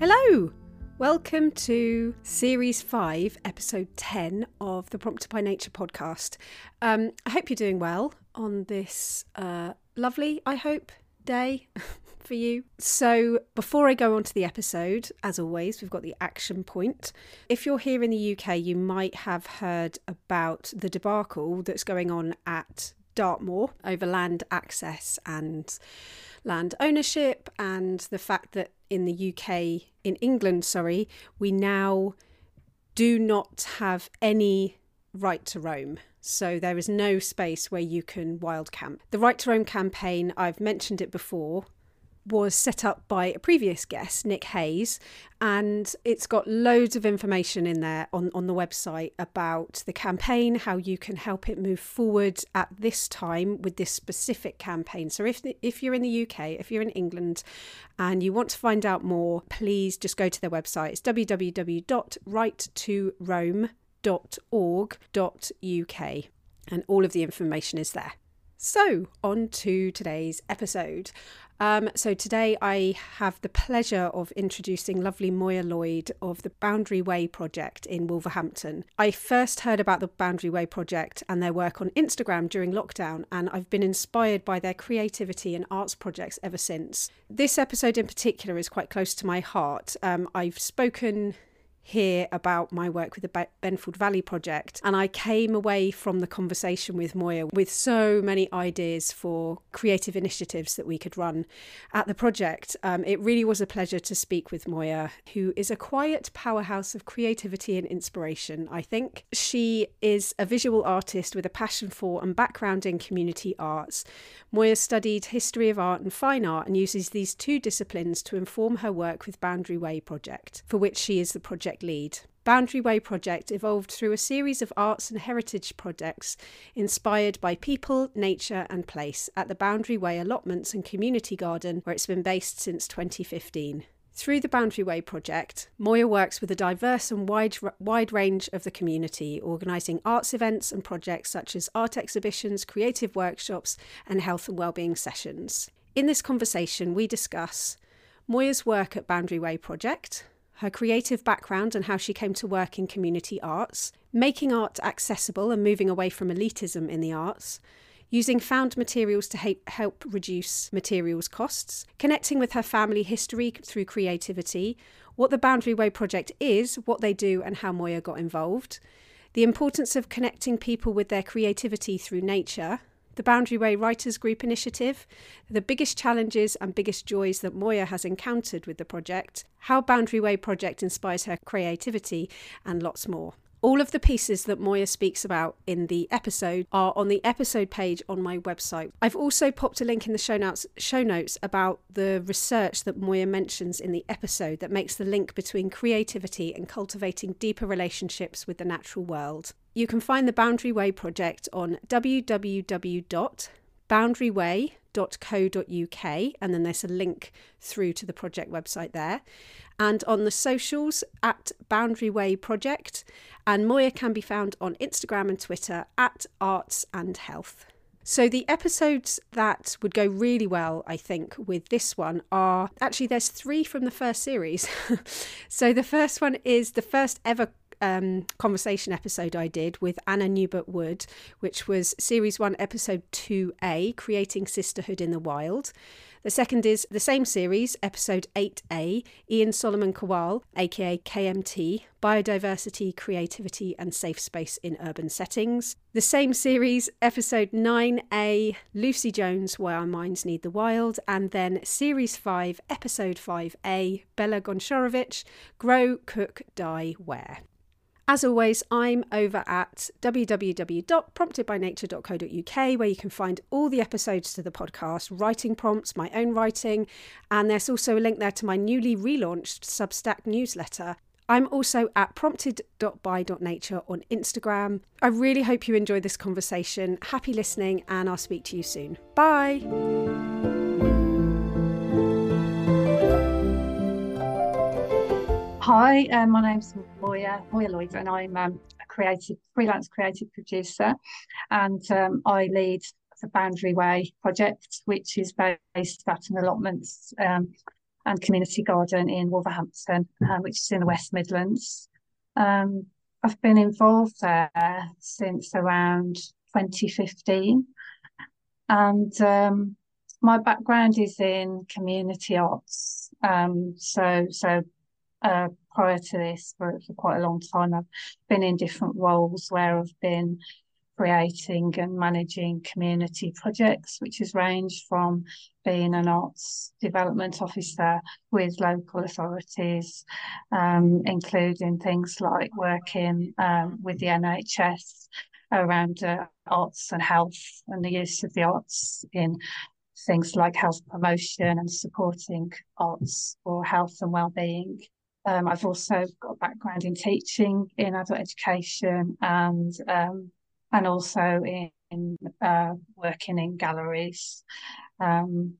Hello! Welcome to Series 5, Episode 10 of the Prompted by Nature podcast. Um, I hope you're doing well on this uh, lovely, I hope, day for you. So, before I go on to the episode, as always, we've got the action point. If you're here in the UK, you might have heard about the debacle that's going on at Dartmoor over land access and land ownership, and the fact that in the UK, in England, sorry, we now do not have any right to roam. So there is no space where you can wild camp. The Right to Roam campaign, I've mentioned it before, was set up by a previous guest, Nick Hayes, and it's got loads of information in there on, on the website about the campaign, how you can help it move forward at this time with this specific campaign. So if if you're in the UK, if you're in England, and you want to find out more, please just go to their website. It's www.righttoroam.org.uk, and all of the information is there. So, on to today's episode. Um, so, today I have the pleasure of introducing lovely Moya Lloyd of the Boundary Way Project in Wolverhampton. I first heard about the Boundary Way Project and their work on Instagram during lockdown, and I've been inspired by their creativity and arts projects ever since. This episode in particular is quite close to my heart. Um, I've spoken hear about my work with the Benfold Valley Project. And I came away from the conversation with Moya with so many ideas for creative initiatives that we could run at the project. Um, it really was a pleasure to speak with Moya, who is a quiet powerhouse of creativity and inspiration, I think. She is a visual artist with a passion for and background in community arts. Moya studied history of art and fine art and uses these two disciplines to inform her work with Boundary Way Project, for which she is the project project lead. Boundary Way project evolved through a series of arts and heritage projects inspired by people, nature, and place at the Boundary Way allotments and community garden, where it's been based since 2015. Through the Boundary Way project, Moya works with a diverse and wide, wide range of the community, organising arts events and projects such as art exhibitions, creative workshops, and health and wellbeing sessions. In this conversation, we discuss Moya's work at Boundary Way project, her creative background and how she came to work in community arts, making art accessible and moving away from elitism in the arts, using found materials to help reduce materials costs, connecting with her family history through creativity, what the Boundary Way project is, what they do, and how Moya got involved, the importance of connecting people with their creativity through nature, the Boundary Way Writers Group initiative, the biggest challenges and biggest joys that Moya has encountered with the project, how Boundary Way project inspires her creativity, and lots more. All of the pieces that Moya speaks about in the episode are on the episode page on my website. I've also popped a link in the show notes, show notes about the research that Moya mentions in the episode that makes the link between creativity and cultivating deeper relationships with the natural world. You can find the Boundary Way project on www.boundaryway.co.uk, and then there's a link through to the project website there. And on the socials at Boundary Way Project, and Moya can be found on Instagram and Twitter at Arts and Health. So, the episodes that would go really well, I think, with this one are actually there's three from the first series. so, the first one is the first ever um, conversation episode I did with Anna Newbert Wood, which was series one, episode 2A, Creating Sisterhood in the Wild. The second is the same series, episode 8A, Ian Solomon Kawall, aka KMT, Biodiversity, Creativity and Safe Space in Urban Settings. The same series, episode 9A, Lucy Jones, Why Our Minds Need the Wild. And then series 5, episode 5A, Bella Goncharovich, Grow, Cook, Die, Wear. As always, I'm over at www.promptedbynature.co.uk where you can find all the episodes to the podcast, writing prompts, my own writing, and there's also a link there to my newly relaunched Substack newsletter. I'm also at prompted.by.nature on Instagram. I really hope you enjoy this conversation. Happy listening, and I'll speak to you soon. Bye. Hi, um, my name's Moya, Moya Lloyd, and I'm um, a creative, freelance creative producer, and um, I lead the Boundary Way project, which is based at an allotments um, and community garden in Wolverhampton, um, which is in the West Midlands. Um, I've been involved there since around 2015, and um, my background is in community arts. Um, so, so uh, prior to this, for, for quite a long time, I've been in different roles where I've been creating and managing community projects, which has ranged from being an arts development officer with local authorities, um, including things like working um, with the NHS around uh, arts and health and the use of the arts in things like health promotion and supporting arts for health and well-being. Um, I've also got a background in teaching in adult education and um, and also in, in uh, working in galleries. Um,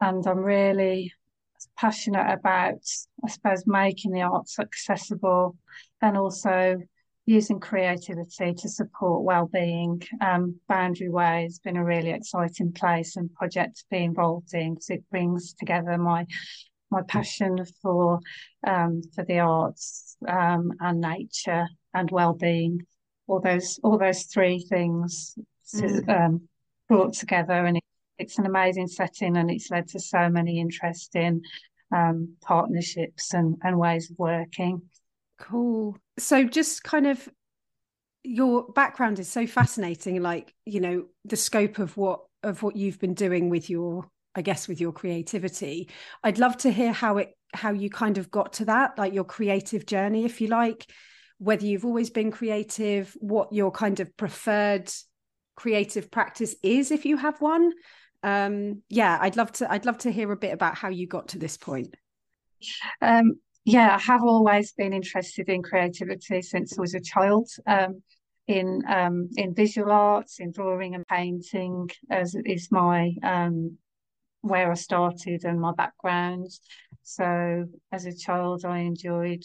and I'm really passionate about, I suppose, making the arts accessible and also using creativity to support well-being. Um, Boundary Way has been a really exciting place and project to be involved in because it brings together my my passion for um, for the arts um, and nature and well-being all those all those three things mm. um, brought together, and it, it's an amazing setting, and it's led to so many interesting um, partnerships and, and ways of working. Cool. So, just kind of your background is so fascinating. Like, you know, the scope of what of what you've been doing with your, I guess, with your creativity. I'd love to hear how it how you kind of got to that, like your creative journey, if you like whether you've always been creative, what your kind of preferred creative practice is if you have one. Um, yeah, I'd love to I'd love to hear a bit about how you got to this point. Um, yeah, I have always been interested in creativity since I was a child. Um, in um, in visual arts, in drawing and painting, as is my um, where I started and my background. So as a child, I enjoyed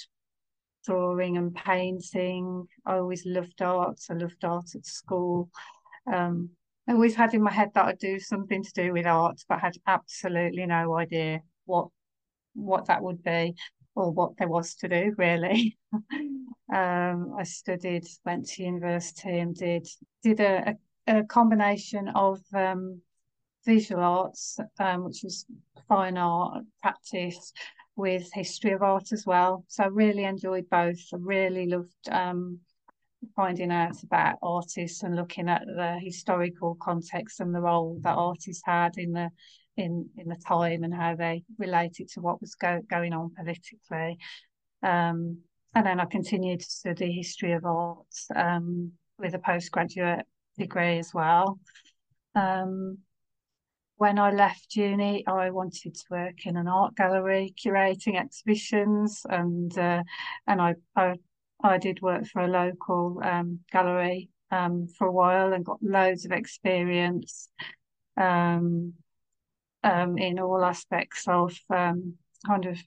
drawing and painting. I always loved art. I loved art at school. Um, I always had in my head that I'd do something to do with art, but had absolutely no idea what what that would be or what there was to do really. um, I studied, went to university, and did did a, a, a combination of um, visual arts, um, which was fine art practice, with history of art as well. So I really enjoyed both. I really loved um, finding out about artists and looking at the historical context and the role that artists had in the in in the time and how they related to what was go, going on politically. Um, and then I continued to study history of art um, with a postgraduate degree as well. Um, when I left uni, I wanted to work in an art gallery, curating exhibitions, and uh, and I, I, I did work for a local um, gallery um, for a while and got loads of experience um, um in all aspects of um, kind of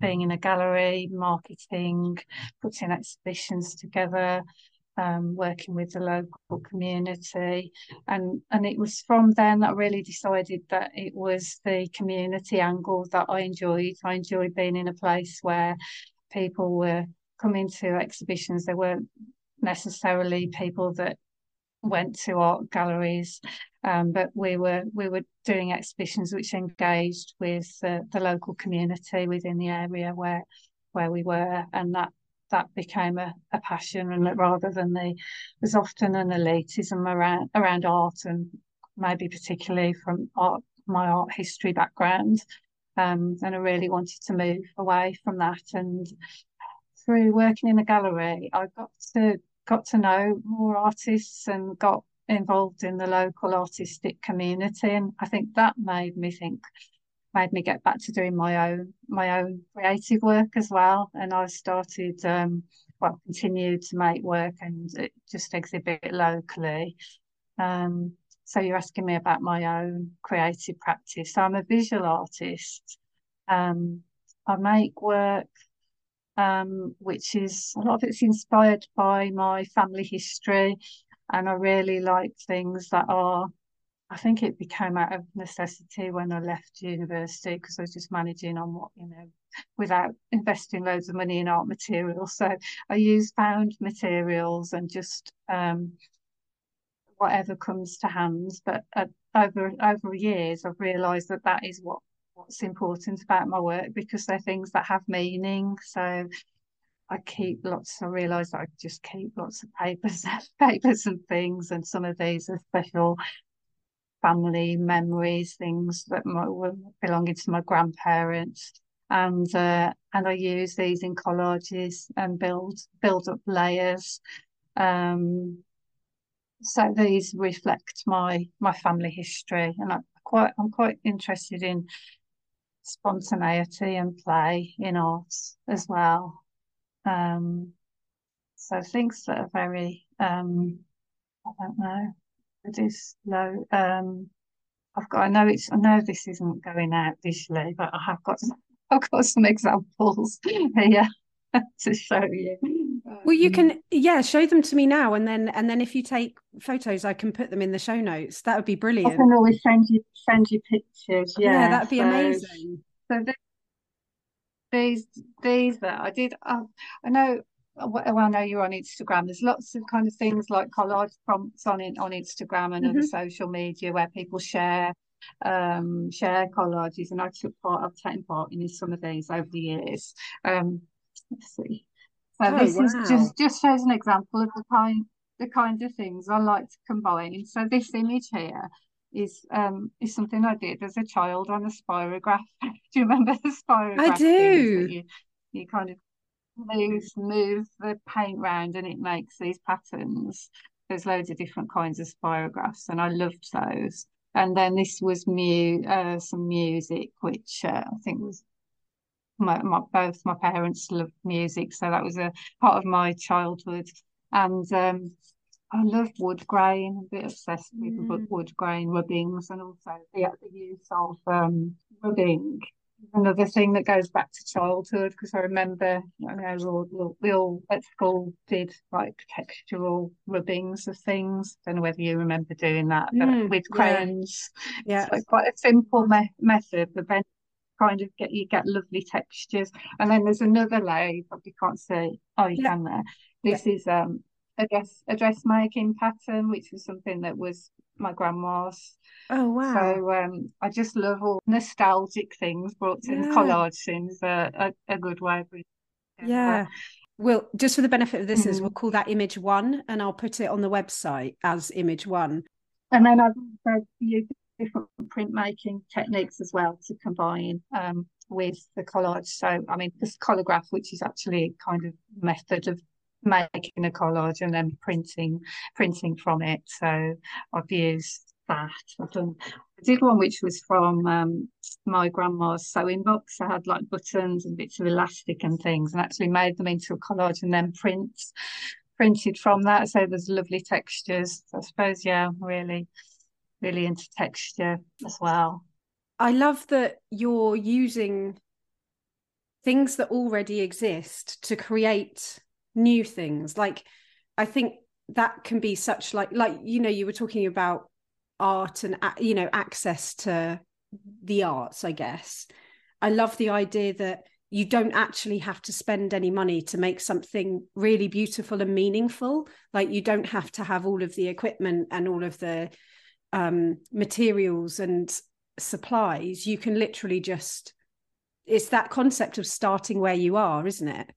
being in a gallery, marketing, putting exhibitions together, um, working with the local community. And, and it was from then that I really decided that it was the community angle that I enjoyed. I enjoyed being in a place where people were coming to exhibitions. They weren't necessarily people that went to art galleries, um, but we were we were doing exhibitions which engaged with the, the local community within the area where where we were, and that that became a, a passion and rather than the there's often an elitism around around art and maybe particularly from art my art history background um, and I really wanted to move away from that. And through working in a gallery I got to got to know more artists and got involved in the local artistic community. And I think that made me think made me get back to doing my own my own creative work as well. And I started, um, well, continued to make work and just exhibit locally. Um, so you're asking me about my own creative practice. So I'm a visual artist. Um, I make work um, which is a lot of it's inspired by my family history, and I really like things that are I think it became out of necessity when I left university because I was just managing on what, you know, without investing loads of money in art materials. So I use found materials and just um, whatever comes to hand. But uh, over over years, I've realised that that is what what's important about my work because they're things that have meaning. So I keep lots. I realise I just keep lots of papers, papers and things, and some of these are special family memories, things that were belonging to my grandparents, and uh, and I use these in collages and build build up layers. Um, so these reflect my my family history, and I quite I'm quite interested in spontaneity and play in art as well. Um, so things that are very um, I don't know, it is low. Um, I've got I know it's I know this isn't going out visually, but I have got I've got some examples here to show you. Well, you can, yeah, show them to me now, and then and then if you take photos, I can put them in the show notes. That would be brilliant. I can always send you send you pictures. Yeah, yeah that'd be so, amazing. So these these that I did, I know. Well, I know you're on Instagram. There's lots of kind of things like collage prompts on on Instagram and mm-hmm. other social media where people share um, share collages, and I took part. I've taken part in some of these over the years. Um, let's see. So oh, this wow. is just just shows an example of the kind the kind of things I like to combine. So this image here is um is something I did as a child on a spirograph. do you remember the spirograph? I do. You, you kind of move move the paint round and it makes these patterns. There's loads of different kinds of spirographs, and I loved those. And then this was mu- uh, some music, which uh, I think was my, my, both my parents loved music, so that was a part of my childhood. And um, I love wood grain, a bit obsessed with mm. wood grain rubbings, and also the, the use of um, rubbing. Another thing that goes back to childhood because I remember, you know, we all, we all at school did like textural rubbings of things. I don't know whether you remember doing that, but mm, with crayons. Yeah, yeah. it's like quite a simple me- method, but then kind of get you get lovely textures. And then there's another layer you probably can't see. Oh, you yeah. can there. This yeah. is um a dress a dressmaking pattern, which was something that was my grandma's. Oh wow! So um, I just love all nostalgic things brought to yeah. collage seems a, a, a, good way of yeah. Well, just for the benefit of listeners, mm-hmm. we'll call that image one, and I'll put it on the website as image one. And then I've also used different printmaking techniques as well to combine um, with the collage. So, I mean, this collage, which is actually kind of method of making a collage and then printing printing from it. So I've used that. I've done I did one which was from um, my grandma's sewing box. I had like buttons and bits of elastic and things, and actually made them into a collage and then prints printed from that. So there's lovely textures. I suppose, yeah, really really into texture as well. I love that you're using things that already exist to create new things. Like I think that can be such like like you know you were talking about art and you know access to the arts, I guess. I love the idea that you don't actually have to spend any money to make something really beautiful and meaningful. Like you don't have to have all of the equipment and all of the um, materials and supplies, you can literally just, it's that concept of starting where you are, isn't it?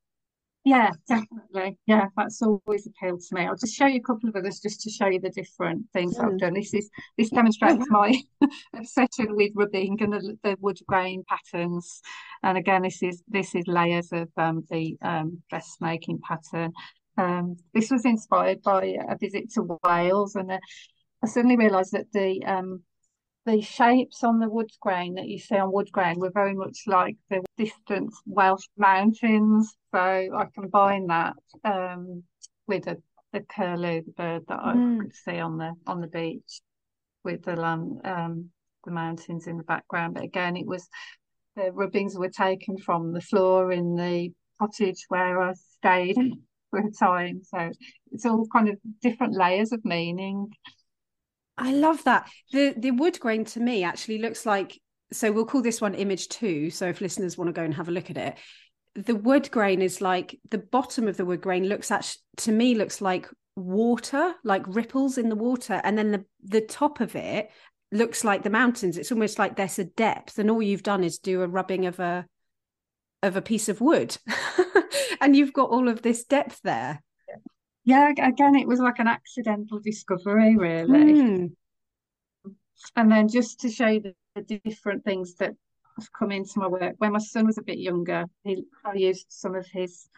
Yeah, definitely. Yeah, that's always appealed to me. I'll just show you a couple of others just to show you the different things mm. I've done. This is this demonstrates oh, my obsession with rubbing and the, the, wood grain patterns. And again, this is this is layers of um, the um, dressmaking pattern. Um, this was inspired by a visit to Wales and I suddenly realised that the um, the shapes on the wood grain that you see on wood grain were very much like the distant Welsh mountains. So I combine that um, with the, the curlew, the bird that mm. I could see on the on the beach, with the land, um, the mountains in the background. But again, it was the rubbings were taken from the floor in the cottage where I stayed for a time. So it's all kind of different layers of meaning I love that. The the wood grain to me actually looks like so we'll call this one image two. So if listeners want to go and have a look at it, the wood grain is like the bottom of the wood grain looks at to me looks like water, like ripples in the water, and then the the top of it looks like the mountains. It's almost like there's a depth, and all you've done is do a rubbing of a of a piece of wood, and you've got all of this depth there. Yeah, again, it was like an accidental discovery, really. Mm. And then just to show the, the different things that have come into my work. When my son was a bit younger, he I used some of his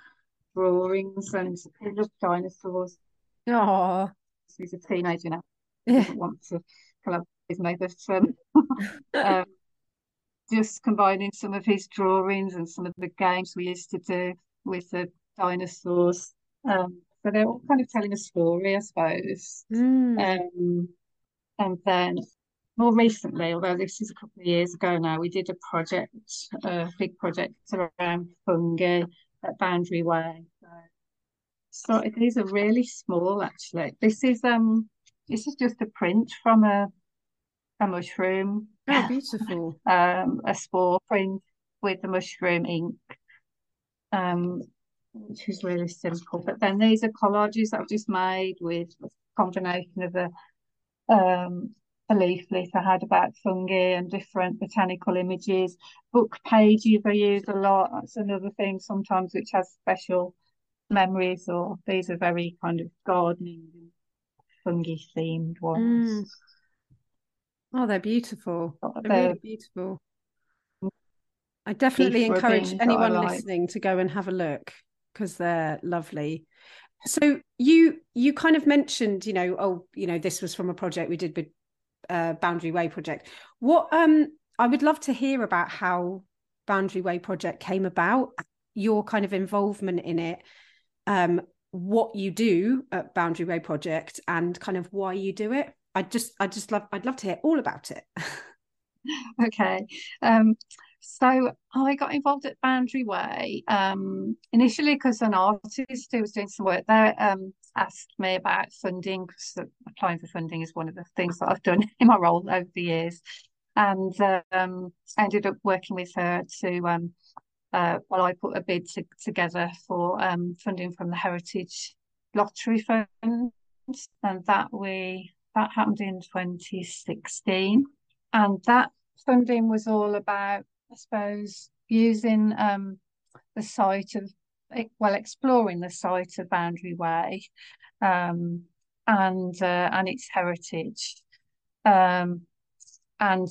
drawings and he loved dinosaurs. Oh, he's a teenager now. He doesn't want to collab with me, but um, um, just combining some of his drawings and some of the games we used to do with the dinosaurs. Um, so they're all kind of telling a story, I suppose. Mm. Um, and then more recently, although this is a couple of years ago now, we did a project, a big project around fungi at Boundary Way. So, so these are really small, actually. This is um, this is just a print from a a mushroom. Oh, beautiful. um, a spore print with the mushroom ink. Um, which is really simple. But then these are collages that I've just made with a combination of a um, a leaflet I had about fungi and different botanical images. Book pages I use a lot. That's another thing sometimes which has special memories or these are very kind of gardening and fungi themed ones. Mm. Oh, they're beautiful. They're, they're really beautiful. I definitely encourage anyone like. listening to go and have a look because they're lovely. So you you kind of mentioned, you know, oh, you know, this was from a project we did with uh, Boundary Way project. What um I would love to hear about how Boundary Way project came about, your kind of involvement in it, um, what you do at Boundary Way project, and kind of why you do it. I just I just love I'd love to hear all about it. okay. Um, so I got involved at Boundary Way um, initially because an artist who was doing some work there um, asked me about funding because applying for funding is one of the things that I've done in my role over the years. And um, I ended up working with her to, um, uh, well, I put a bid to, together for um, funding from the Heritage Lottery Fund. And that we that happened in 2016. And that funding was all about I suppose, using um, the site of, well, exploring the site of Boundary Way um, and uh, and its heritage, um, and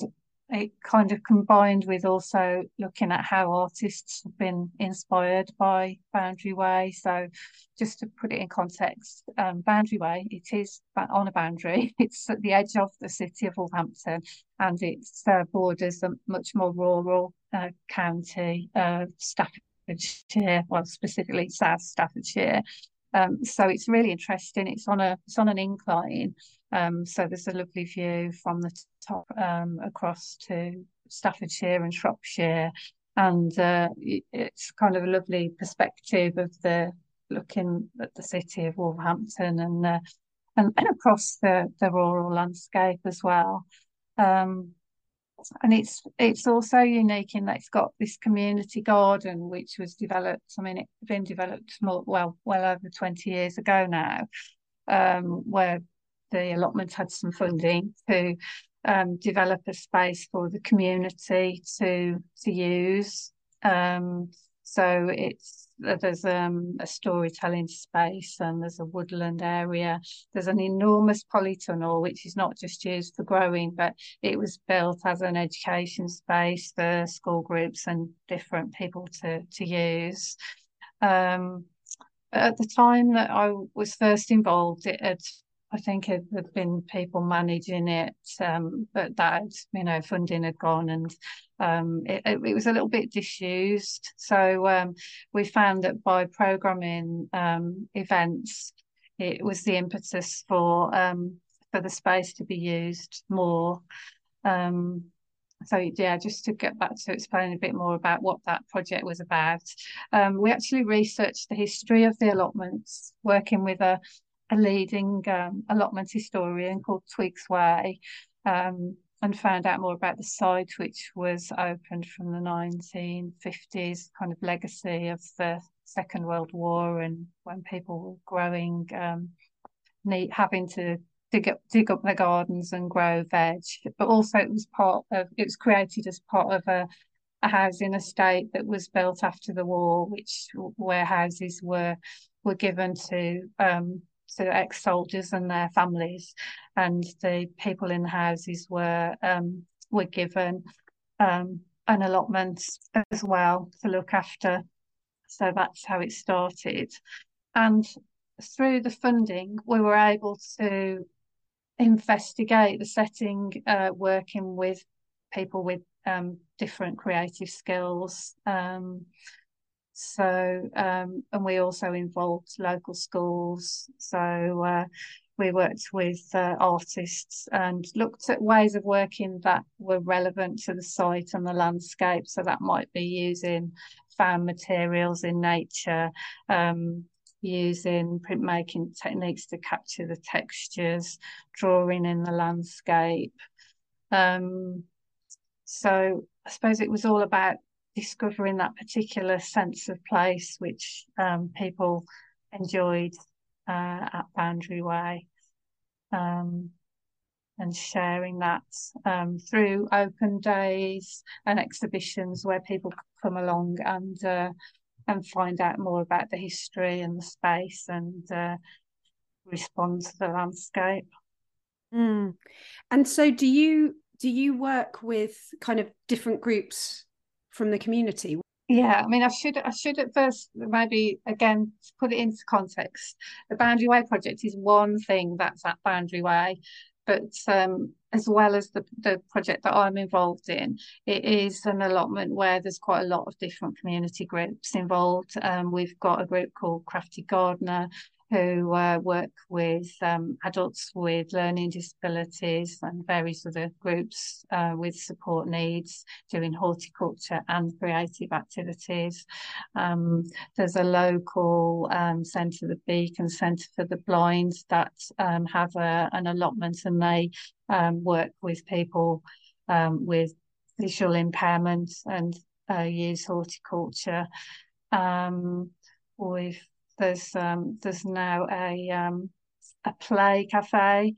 it kind of combined with also looking at how artists have been inspired by Boundary Way. So, just to put it in context, um, Boundary Way it is on a boundary. It's at the edge of the city of Wolverhampton, and it uh, borders a much more rural uh, county, uh, Staffordshire, well specifically South Staffordshire. Um, so it's really interesting. It's on a it's on an incline, um, so there's a lovely view from the top um, across to Staffordshire and Shropshire, and uh, it's kind of a lovely perspective of the looking at the city of Wolverhampton and uh, and across the the rural landscape as well. Um, and it's it's also unique in that it's got this community garden which was developed i mean it's been developed more well well over 20 years ago now um, where the allotment had some funding to um, develop a space for the community to to use um, so it's there's um, a storytelling space and there's a woodland area. There's an enormous polytunnel, which is not just used for growing, but it was built as an education space for school groups and different people to, to use. Um, at the time that I was first involved, it had I think it had been people managing it, um, but that you know funding had gone and um, it, it, was a little bit disused. So um, we found that by programming um, events, it was the impetus for um, for the space to be used more. Um, so yeah, just to get back to explain a bit more about what that project was about, we actually researched the history of the allotments, working with a a leading um, allotment historian called Twigs Way um, and found out more about the site, which was opened from the 1950s, kind of legacy of the Second World War and when people were growing, um, need, having to dig up dig up their gardens and grow veg. But also it was part of it was created as part of a, a housing estate that was built after the war, which where houses were were given to um, to ex-soldiers and their families, and the people in the houses were um, were given um, an allotment as well to look after. So that's how it started, and through the funding, we were able to investigate the setting, uh, working with people with um, different creative skills. Um, so, um, and we also involved local schools. So, uh, we worked with uh, artists and looked at ways of working that were relevant to the site and the landscape. So, that might be using found materials in nature, um, using printmaking techniques to capture the textures, drawing in the landscape. Um, so I suppose it was all about discovering that particular sense of place which um, people enjoyed uh, at Boundary Way. Um, and sharing that um, through open days and exhibitions where people come along and uh, and find out more about the history and the space and uh, respond to the landscape. Mm. And so, do you do you work with kind of different groups from the community? Yeah, I mean, I should I should at first maybe again put it into context. The Boundary Way project is one thing that's at Boundary Way, but um, as well as the, the project that I'm involved in, it is an allotment where there's quite a lot of different community groups involved. Um, we've got a group called Crafty Gardener, who uh, work with um, adults with learning disabilities and various other groups uh, with support needs, doing horticulture and creative activities. Um, there's a local um, centre, the Beacon Centre for the Blind, that um, have a, an allotment and they um, work with people um, with visual impairment and uh, use horticulture. We've there's um, there's now a um, a play cafe,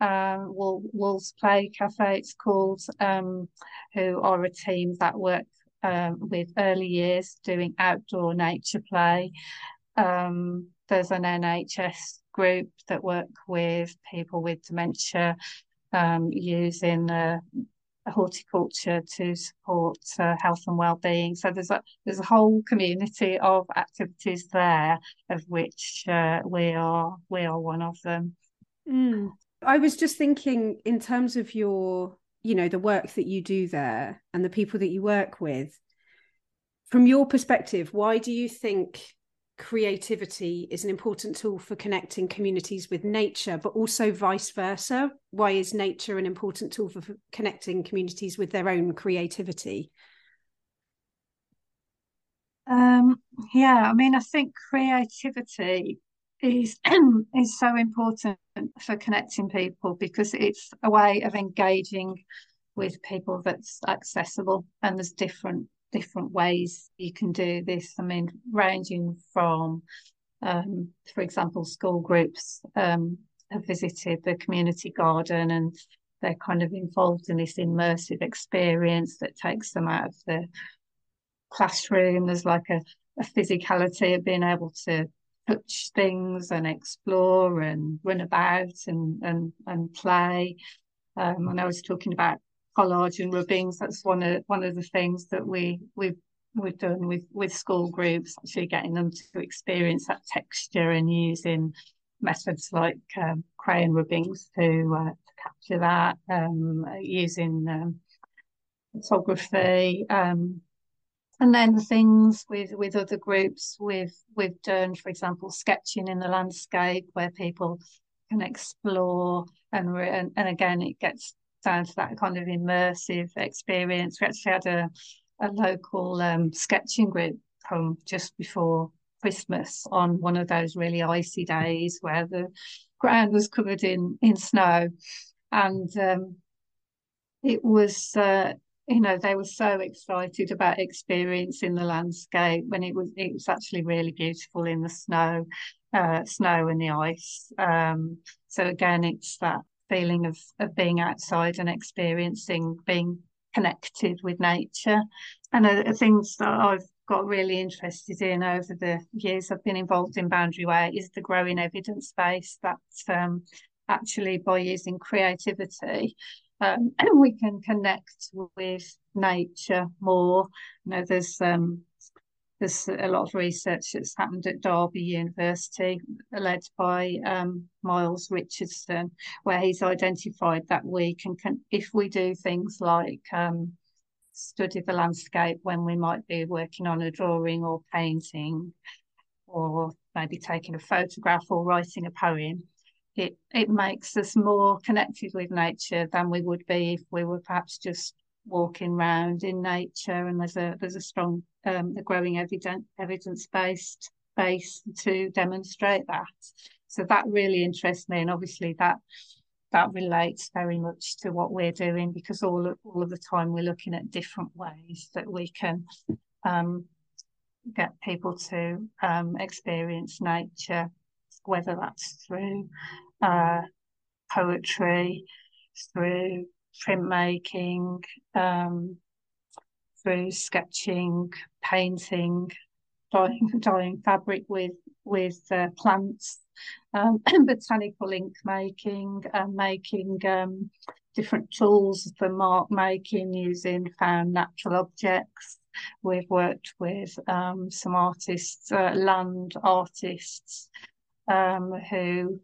um, Wolves Play Cafe. It's called, um, who are a team that work um, with early years doing outdoor nature play. Um, there's an NHS group that work with people with dementia um, using uh, horticulture to support uh, health and well-being. So there's a there's a whole community of activities there, of which uh, we are we are one of them. Mm. I was just thinking in terms of your, you know, the work that you do there and the people that you work with. From your perspective, why do you think creativity is an important tool for connecting communities with nature, but also vice versa? Why is nature an important tool for connecting communities with their own creativity? Um, yeah, I mean, I think creativity is is so important for connecting people because it's a way of engaging with people that's accessible and there's different different ways you can do this. I mean, ranging from, um, for example, school groups um, have visited the community garden and they're kind of involved in this immersive experience that takes them out of the classroom. There's like a, a physicality of being able to touch things and explore and run about and and and play. Um, and I was talking about collage and rubbings. That's one of one of the things that we we've we've done with with school groups, actually getting them to experience that texture and using methods like um, crayon rubbings to, uh, to capture that, um, using um, photography. Um, and then things with, with other groups we've we've done, for example, sketching in the landscape where people can explore and and, and again it gets down to that kind of immersive experience. We actually had a, a local um, sketching group come just before Christmas on one of those really icy days where the ground was covered in in snow, and um, it was uh, you know they were so excited about experiencing the landscape when it was it was actually really beautiful in the snow, uh, snow and the ice. Um, so again, it's that feeling of of being outside and experiencing being connected with nature. And uh, things that I've got really interested in over the years I've been involved in Boundary Way is the growing evidence base that um, actually by using creativity um, we can connect with nature more. You know, there's um, there's a lot of research that's happened at Derby University, led by um, Miles Richardson, where he's identified that we can, can if we do things like um, study the landscape when we might be working on a drawing or painting, or maybe taking a photograph or writing a poem, it it makes us more connected with nature than we would be if we were perhaps just walking around in nature. And there's a there's a strong um, a growing evidence evidence based base to demonstrate that. So that really interests me, and obviously that that relates very much to what we're doing because all of, all of the time we're looking at different ways that we can um, get people to um, experience nature whether that's through uh, poetry, through printmaking, um, through sketching, painting, dyeing, dyeing fabric with with uh, plants, um, botanical ink making, and making um, different tools for mark making using found natural objects. We've worked with um, some artists, uh, land artists, um, who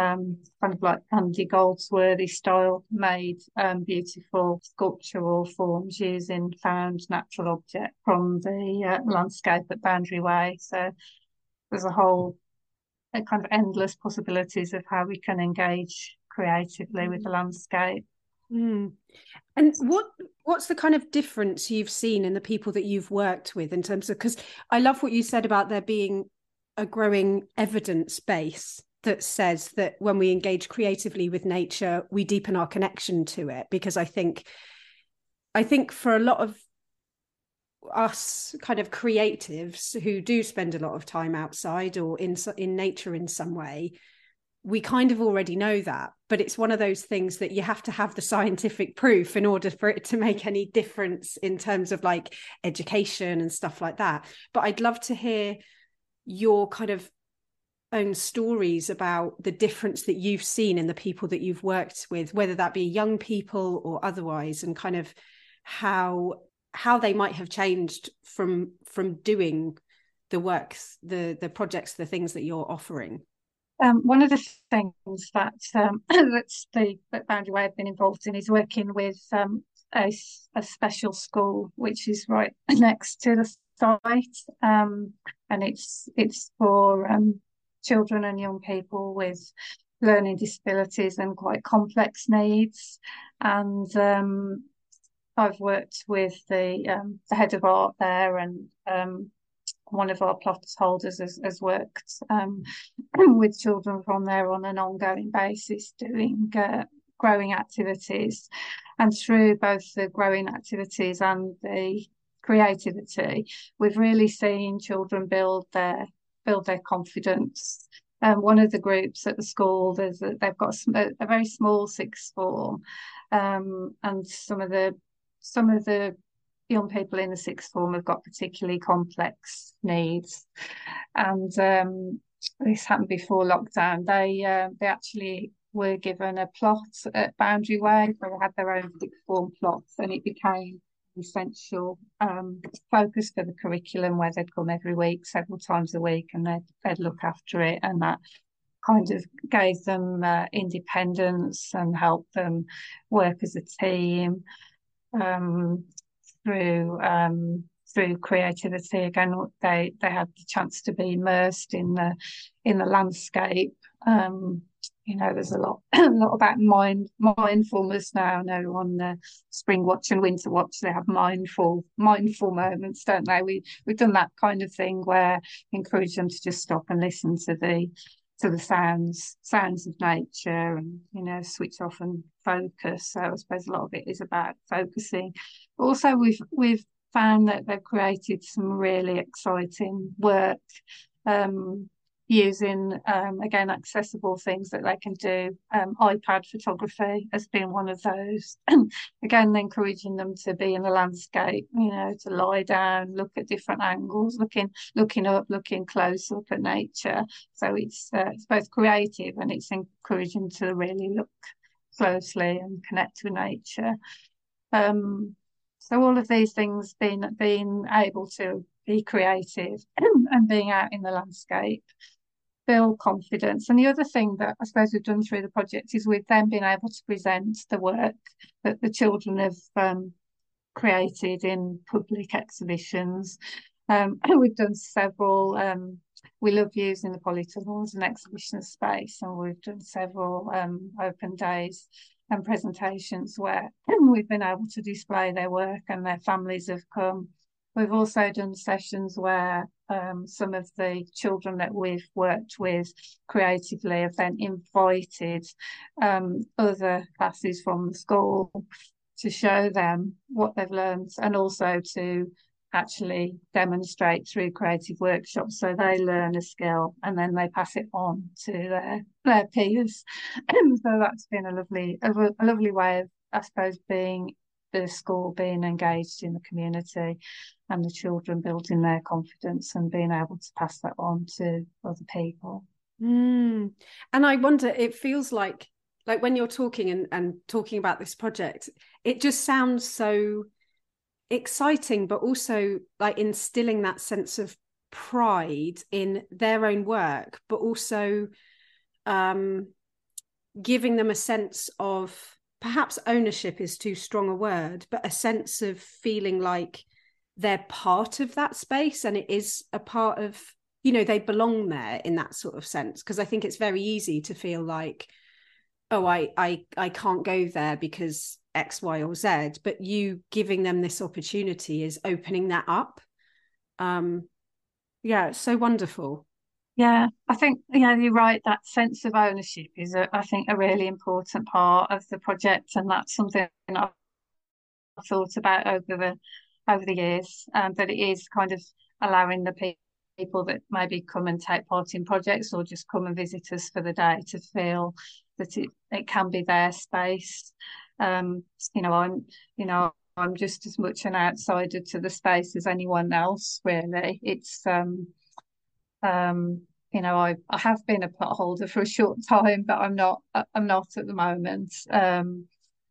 um, kind of like Andy Goldsworthy style made um, beautiful sculptural forms using found natural objects from the uh, landscape at Boundary Way. So there's a whole a kind of endless possibilities of how we can engage creatively with the landscape. Mm. And what what's the kind of difference you've seen in the people that you've worked with in terms of because I love what you said about there being a growing evidence base that says that when we engage creatively with nature we deepen our connection to it because i think i think for a lot of us kind of creatives who do spend a lot of time outside or in in nature in some way we kind of already know that. But it's one of those things that you have to have the scientific proof in order for it to make any difference in terms of like education and stuff like that. But i'd love to hear your kind of own stories about the difference that you've seen in the people that you've worked with whether that be young people or otherwise and kind of how how they might have changed from from doing the works the the projects the things that you're offering? Um, one of the things that um, that's the that boundary way i've been involved in is working with um, a, a special school which is right next to the site, um, and it's it's for um, children and young people with learning disabilities and quite complex needs. And um, I've worked with the um, the head of art there, and um, one of our plot holders has, has worked um, with children from there on an ongoing basis, doing uh, growing activities. And through both the growing activities and the creativity, we've really seen children build their build their confidence. Um, one of the groups at the school, there's a, they've got a, a, very small sixth form, um, and some of the some of the young people in the sixth form have got particularly complex needs, and um, this happened before lockdown. They uh, they actually were given a plot at Boundary Way where they had their own sixth form plots, and it became essential um, focus for the curriculum where they'd come every week, several times a week, and they'd, they'd look after it. And that kind of gave them uh, independence and helped them work as a team um, through um, through creativity. Again, they they had the chance to be immersed in the in the landscape um, you know, there's a lot, a lot about mind mindfulness now. No, on the Springwatch and Winterwatch, they have mindful mindful moments, don't they? We we've done that kind of thing where encourage them to just stop and listen to the to the sounds sounds of nature and you know switch off and focus. So I suppose a lot of it is about focusing. Also, we've we've found that they've created some really exciting work. Um, using um, again accessible things that they can do. Um, iPad photography has been one of those. again, encouraging them to be in the landscape, you know, to lie down, look at different angles, looking looking up, looking close up at nature. So it's uh, it's both creative and it's encouraging to really look closely and connect with nature. Um, so all of these things being being able to be creative and being out in the landscape build confidence. And the other thing that I suppose we've done through the project is we've then been able to present the work that the children have um, created in public exhibitions. Um, we've done several. Um, we love using the polytunnel as an exhibition space, and we've done several um, open days and presentations where we've been able to display their work, and their families have come We've also done sessions where um, some of the children that we've worked with creatively have then invited um, other classes from the school to show them what they've learned and also to actually demonstrate through creative workshops so they learn a skill and then they pass it on to their their peers. So that's been a lovely a, a lovely way of i suppose being the school being engaged in the community and the children building their confidence and being able to pass that on to other people. Mm. And I wonder, it feels like like when you're talking and, and talking about this project, it just sounds so exciting, but also like instilling that sense of pride in their own work, but also um, giving them a sense of perhaps ownership is too strong a word, but a sense of feeling like they're part of that space and it is a part of, you know, they belong there in that sort of sense. Because I think it's very easy to feel like, oh, I I I can't go there because X, Y, or Z. But you giving them this opportunity is opening that up. Um, yeah, it's so wonderful. Yeah, I think yeah, you're right. That sense of ownership is, a, I think, a really important part of the project, and that's something I've thought about over the over the years. Um, that it is kind of allowing the people that maybe come and take part in projects or just come and visit us for the day to feel that it, it can be their space. Um, you know, I'm you know I'm just as much an outsider to the space as anyone else. Really, it's um, um, you know, I I have been a plot holder for a short time, but I'm not I'm not at the moment. Um,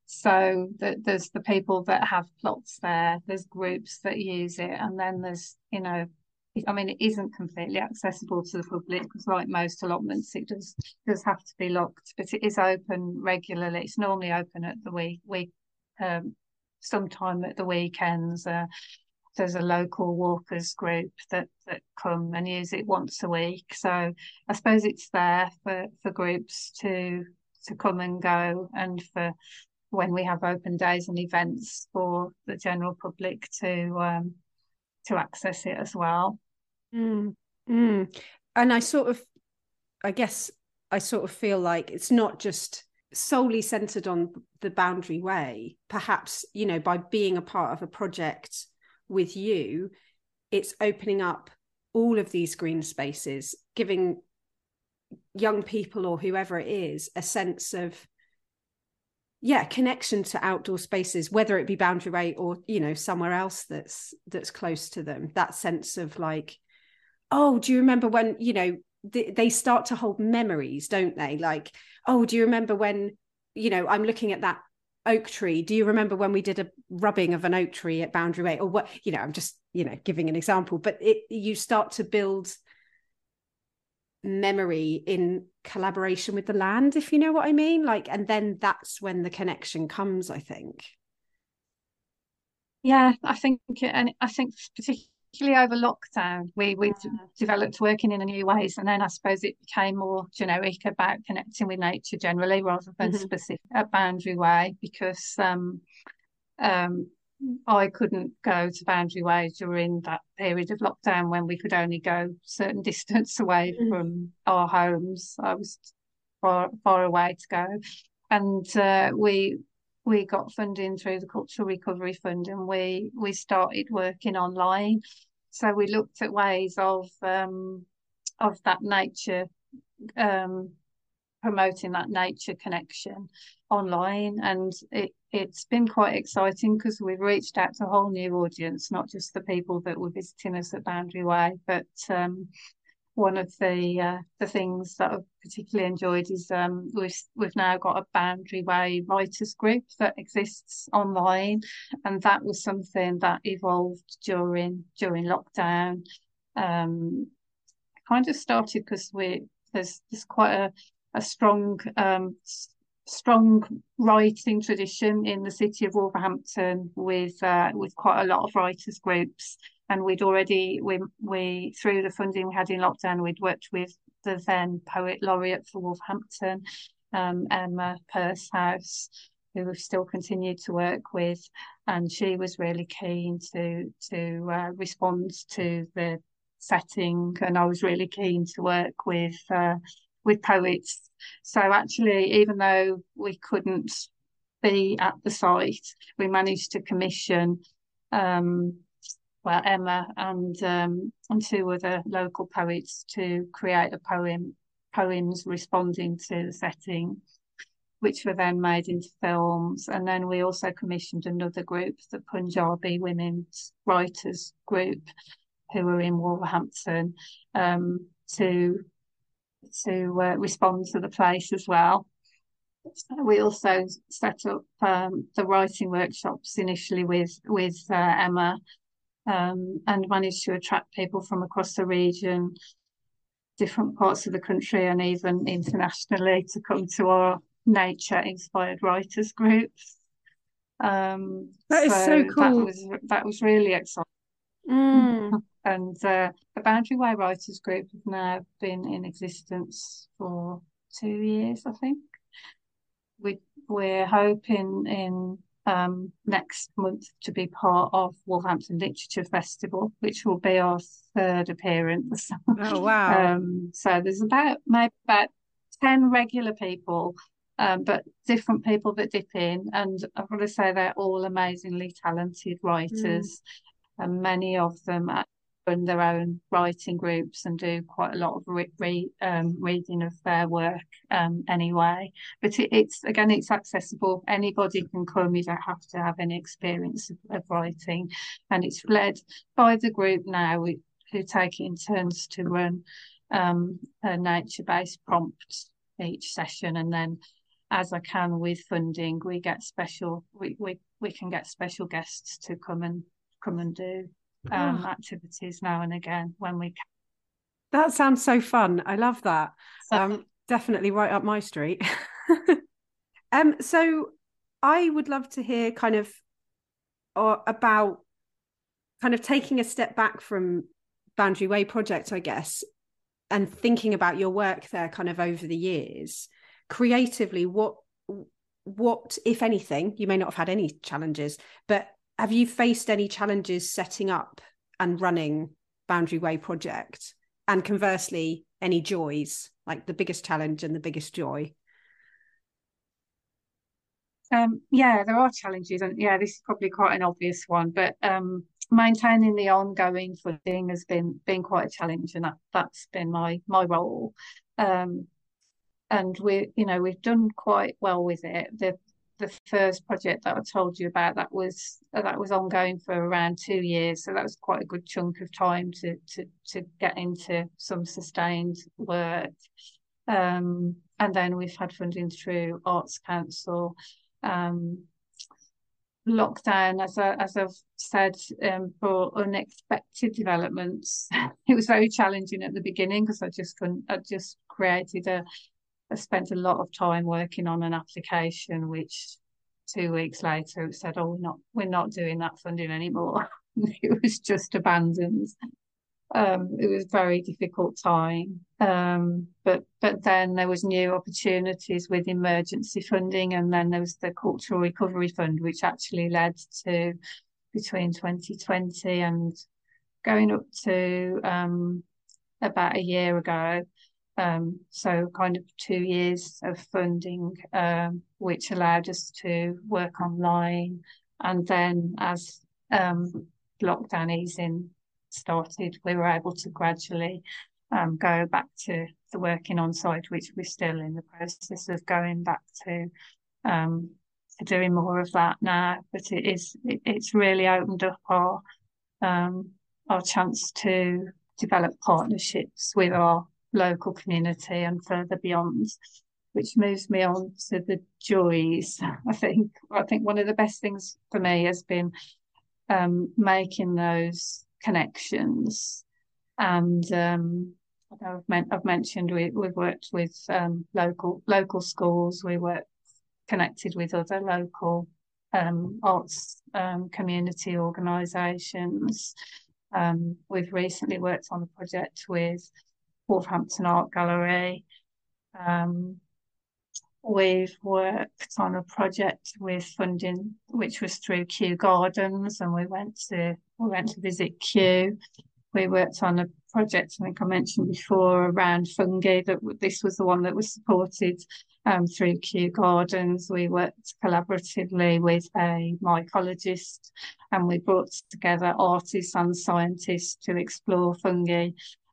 so the, there's the people that have plots there, there's groups that use it, and then there's you know, I mean, it isn't completely accessible to the public because, like most allotments, it does does have to be locked, but it is open regularly. It's normally open at the week week um, sometime at the weekends. Uh, there's a local walkers group that that come and use it once a week. So I suppose it's there for for groups to to come and go, and for when we have open days and events for the general public to um, to access it as well. Mm, mm. And I sort of, I guess, I sort of feel like it's not just solely centered on the boundary way perhaps you know by being a part of a project with you, it's opening up all of these green spaces, giving young people or whoever it is a sense of yeah connection to outdoor spaces whether it be boundary way or you know somewhere else that's that's close to them. That sense of like oh do you remember when you know they, they start to hold memories don't they? Like oh do you remember when you know i'm looking at that oak tree. Do you remember when we did a rubbing of an oak tree at boundary way? Or what you know i'm just you know giving an example but it you start to build memory in collaboration with the land if you know what i mean. Like and then that's when the connection comes i think. Yeah i think and i think particularly particularly over lockdown, we we developed working in a new ways, and then I suppose it became more generic about connecting with nature generally rather than mm-hmm. specific a boundary way because um, um, I couldn't go to Boundary Way during that period of lockdown when we could only go certain distance away mm. from our homes. I was far far away to go, and uh, we we got funding through the Cultural Recovery Fund, and we we started working online. So we looked at ways of um, of that nature um, promoting that nature connection online and it, it's been quite exciting because we've reached out to a whole new audience not just the people that were visiting us at boundary way but um, one of the uh, the things that I've particularly enjoyed is um, we've we've now got a Boundary Way writers group that exists online, and that was something that evolved during during lockdown. Um, kind of started because we there's there's quite a a strong um, strong writing tradition in the city of Wolverhampton with uh, with quite a lot of writers groups and we'd already we we through the funding we had in lockdown we'd worked with the then poet laureate for Wolverhampton um, Emma Purshouse who we've still continued to work with and she was really keen to to uh, respond to the setting and I was really keen to work with uh, with poets. So actually, even though we couldn't be at the site, we managed to commission um, well Emma and um, and two other local poets to create a poem poems responding to the setting, which were then made into films. And then we also commissioned another group, the Punjabi Women's Writers Group, who were in Wolverhampton, um, to to uh, respond to the place as well. We also set up um, the writing workshops initially with with uh, Emma, um, and managed to attract people from across the region, different parts of the country, and even internationally to come to our nature-inspired writers groups. Um, that is so, so cool. That was that was really exciting. Mm. And uh, the Boundary Way Writers Group have now been in existence for two years, I think. We, we're hoping in um, next month to be part of Wolverhampton Literature Festival, which will be our third appearance. Oh wow! um, so there's about maybe about ten regular people, um, but different people that dip in, and I've got to say they're all amazingly talented writers, mm. and many of them run their own writing groups and do quite a lot of re- re- um, reading of their work um, anyway. But it, it's again, it's accessible. Anybody can come. You don't have to have any experience of, of writing, and it's led by the group now who take it in turns to run um, a nature-based prompt each session, and then as I can with funding, we get special. We we we can get special guests to come and come and do um, oh. activities now and again when we can. That sounds so fun. I love that. Um, definitely right up my street. um, so I would love to hear kind of uh, about kind of taking a step back from Boundary Way project, I guess, and thinking about your work there kind of over the years. Creatively, what what, if anything, you may not have had any challenges, but have you faced any challenges setting up and running Boundary Way project? And conversely, any joys, like the biggest challenge and the biggest joy? Um, yeah, there are challenges, and yeah, this is probably quite an obvious one, but um, maintaining the ongoing footing has been been quite a challenge, and that that's been my my role. Um, and we, you know, we've done quite well with it. The the first project that I told you about that was that was ongoing for around two years, so that was quite a good chunk of time to to to get into some sustained work. Um, and then we've had funding through Arts Council. Um, lockdown, as I, as I've said, um, for unexpected developments, it was very challenging at the beginning because I just couldn't. I just created a I spent a lot of time working on an application, which two weeks later it said, "Oh, we're not we're not doing that funding anymore." it was just abandoned. Um, it was a very difficult time. Um, but but then there was new opportunities with emergency funding, and then there was the Cultural Recovery Fund, which actually led to between 2020 and going up to um, about a year ago. Um, so kind of two years of funding, um, which allowed us to work online. And then as um, lockdown easing started, we were able to gradually um, go back to the working on site, which we're still in the process of going back to, um, to doing more of that now. But it is it, it's really opened up our um, our chance to develop partnerships with our local community and further beyond, which moves me on to the joys. I think I think one of the best things for me has been um, making those connections. And um, I've, men- I've, mentioned we, have worked with um, local local schools. We work connected with other local um, arts um, community organisations. Um, we've recently worked on a project with Wolverhampton Art Gallery. Um, we've worked on a project with funding, which was through Kew Gardens, and we went to we went to visit Kew. We worked on a project, I think I mentioned before, around fungi. That this was the one that was supported um, through Kew Gardens. We worked collaboratively with a mycologist and we brought together artists and scientists to explore fungi.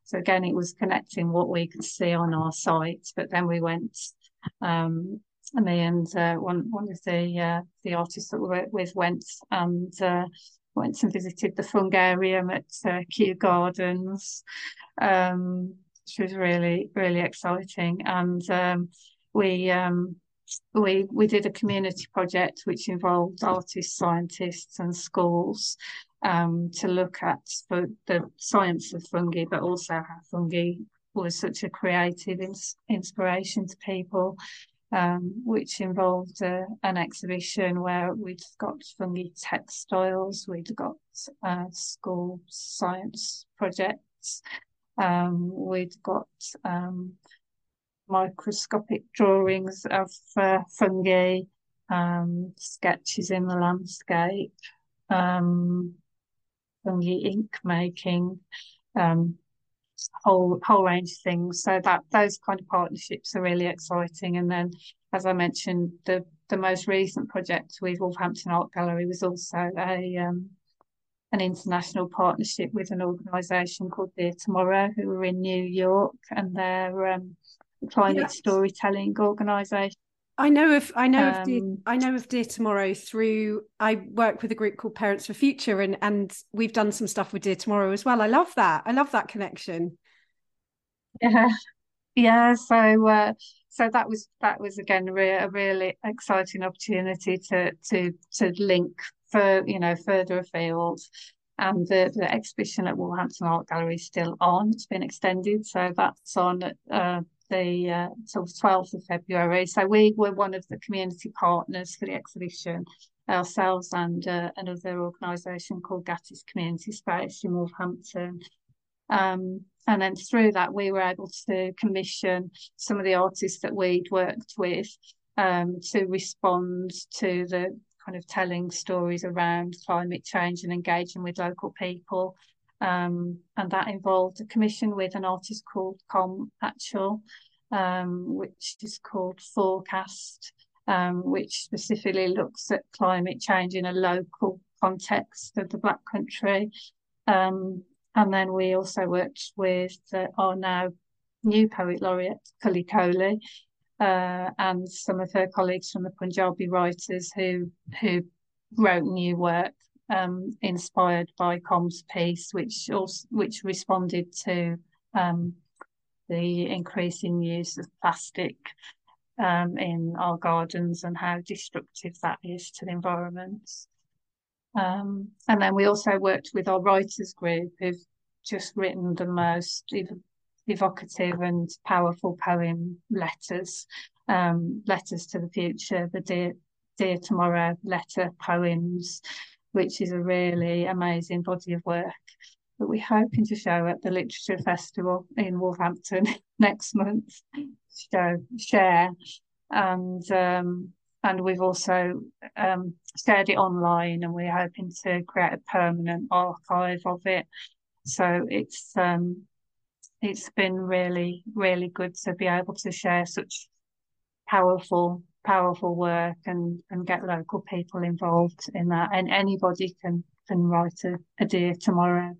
So again, it was connecting what we could see on our site, but then we went, um, me and uh, one one of the uh, the artists that we worked with went and uh, went and visited the fungarium at uh, Kew Gardens, um, which was really really exciting. And um, we um, we we did a community project which involved artists, scientists, and schools um, to look at the, the science of fungi, but also how fungi was such a creative ins- inspiration to people. Um, which involved uh, an exhibition where we'd got fungi textiles, we'd got uh, school science projects, um, we'd got um, microscopic drawings of uh, fungi, um, sketches in the landscape, um, fungi ink making, um, whole whole range of things. So that those kind of partnerships are really exciting. And then, as I mentioned, the the most recent project with Wolverhampton Art Gallery was also a um, an international partnership with an organisation called Dear Tomorrow, who are in New York, and they're um, climate yes. storytelling organisation. I know of I know um, of Dear, um, I know of Dear Tomorrow through I work with a group called Parents for Future and and we've done some stuff with Dear Tomorrow as well. I love that. I love that connection. Yeah, yeah. So uh, so that was that was again re- a really exciting opportunity to to to link for you know further afield. And the, the exhibition at Wolverhampton Art Gallery is still on. It's been extended, so that's on uh, the uh, of 12th of February. So we were one of the community partners for the exhibition ourselves and uh, another organisation called Gatis Community Space in Wolverhampton. Um, and then through that, we were able to commission some of the artists that we'd worked with um, to respond to the kind of telling stories around climate change and engaging with local people um, and that involved a commission with an artist called Com Hatchell, um, which is called Forecast, um, which specifically looks at climate change in a local context of the Black Country. Um, and then we also worked with uh, our now new poet laureate, Kuli Kohli, uh, and some of her colleagues from the Punjabi writers who who wrote new work um, inspired by Com's piece, which also which responded to um, the increasing use of plastic um, in our gardens and how destructive that is to the environment. Um, and then we also worked with our writers group who've just written the most ev- evocative and powerful poem letters, um, letters to the future, the dear, dear tomorrow letter poems, which is a really amazing body of work that we're hoping to show at the Literature Festival in Wolverhampton next month. Show, share, and um, and we've also um, shared it online, and we're hoping to create a permanent archive of it. So it's um, it's been really really good to be able to share such powerful powerful work and and get local people involved in that. And anybody can can write a, a dear tomorrow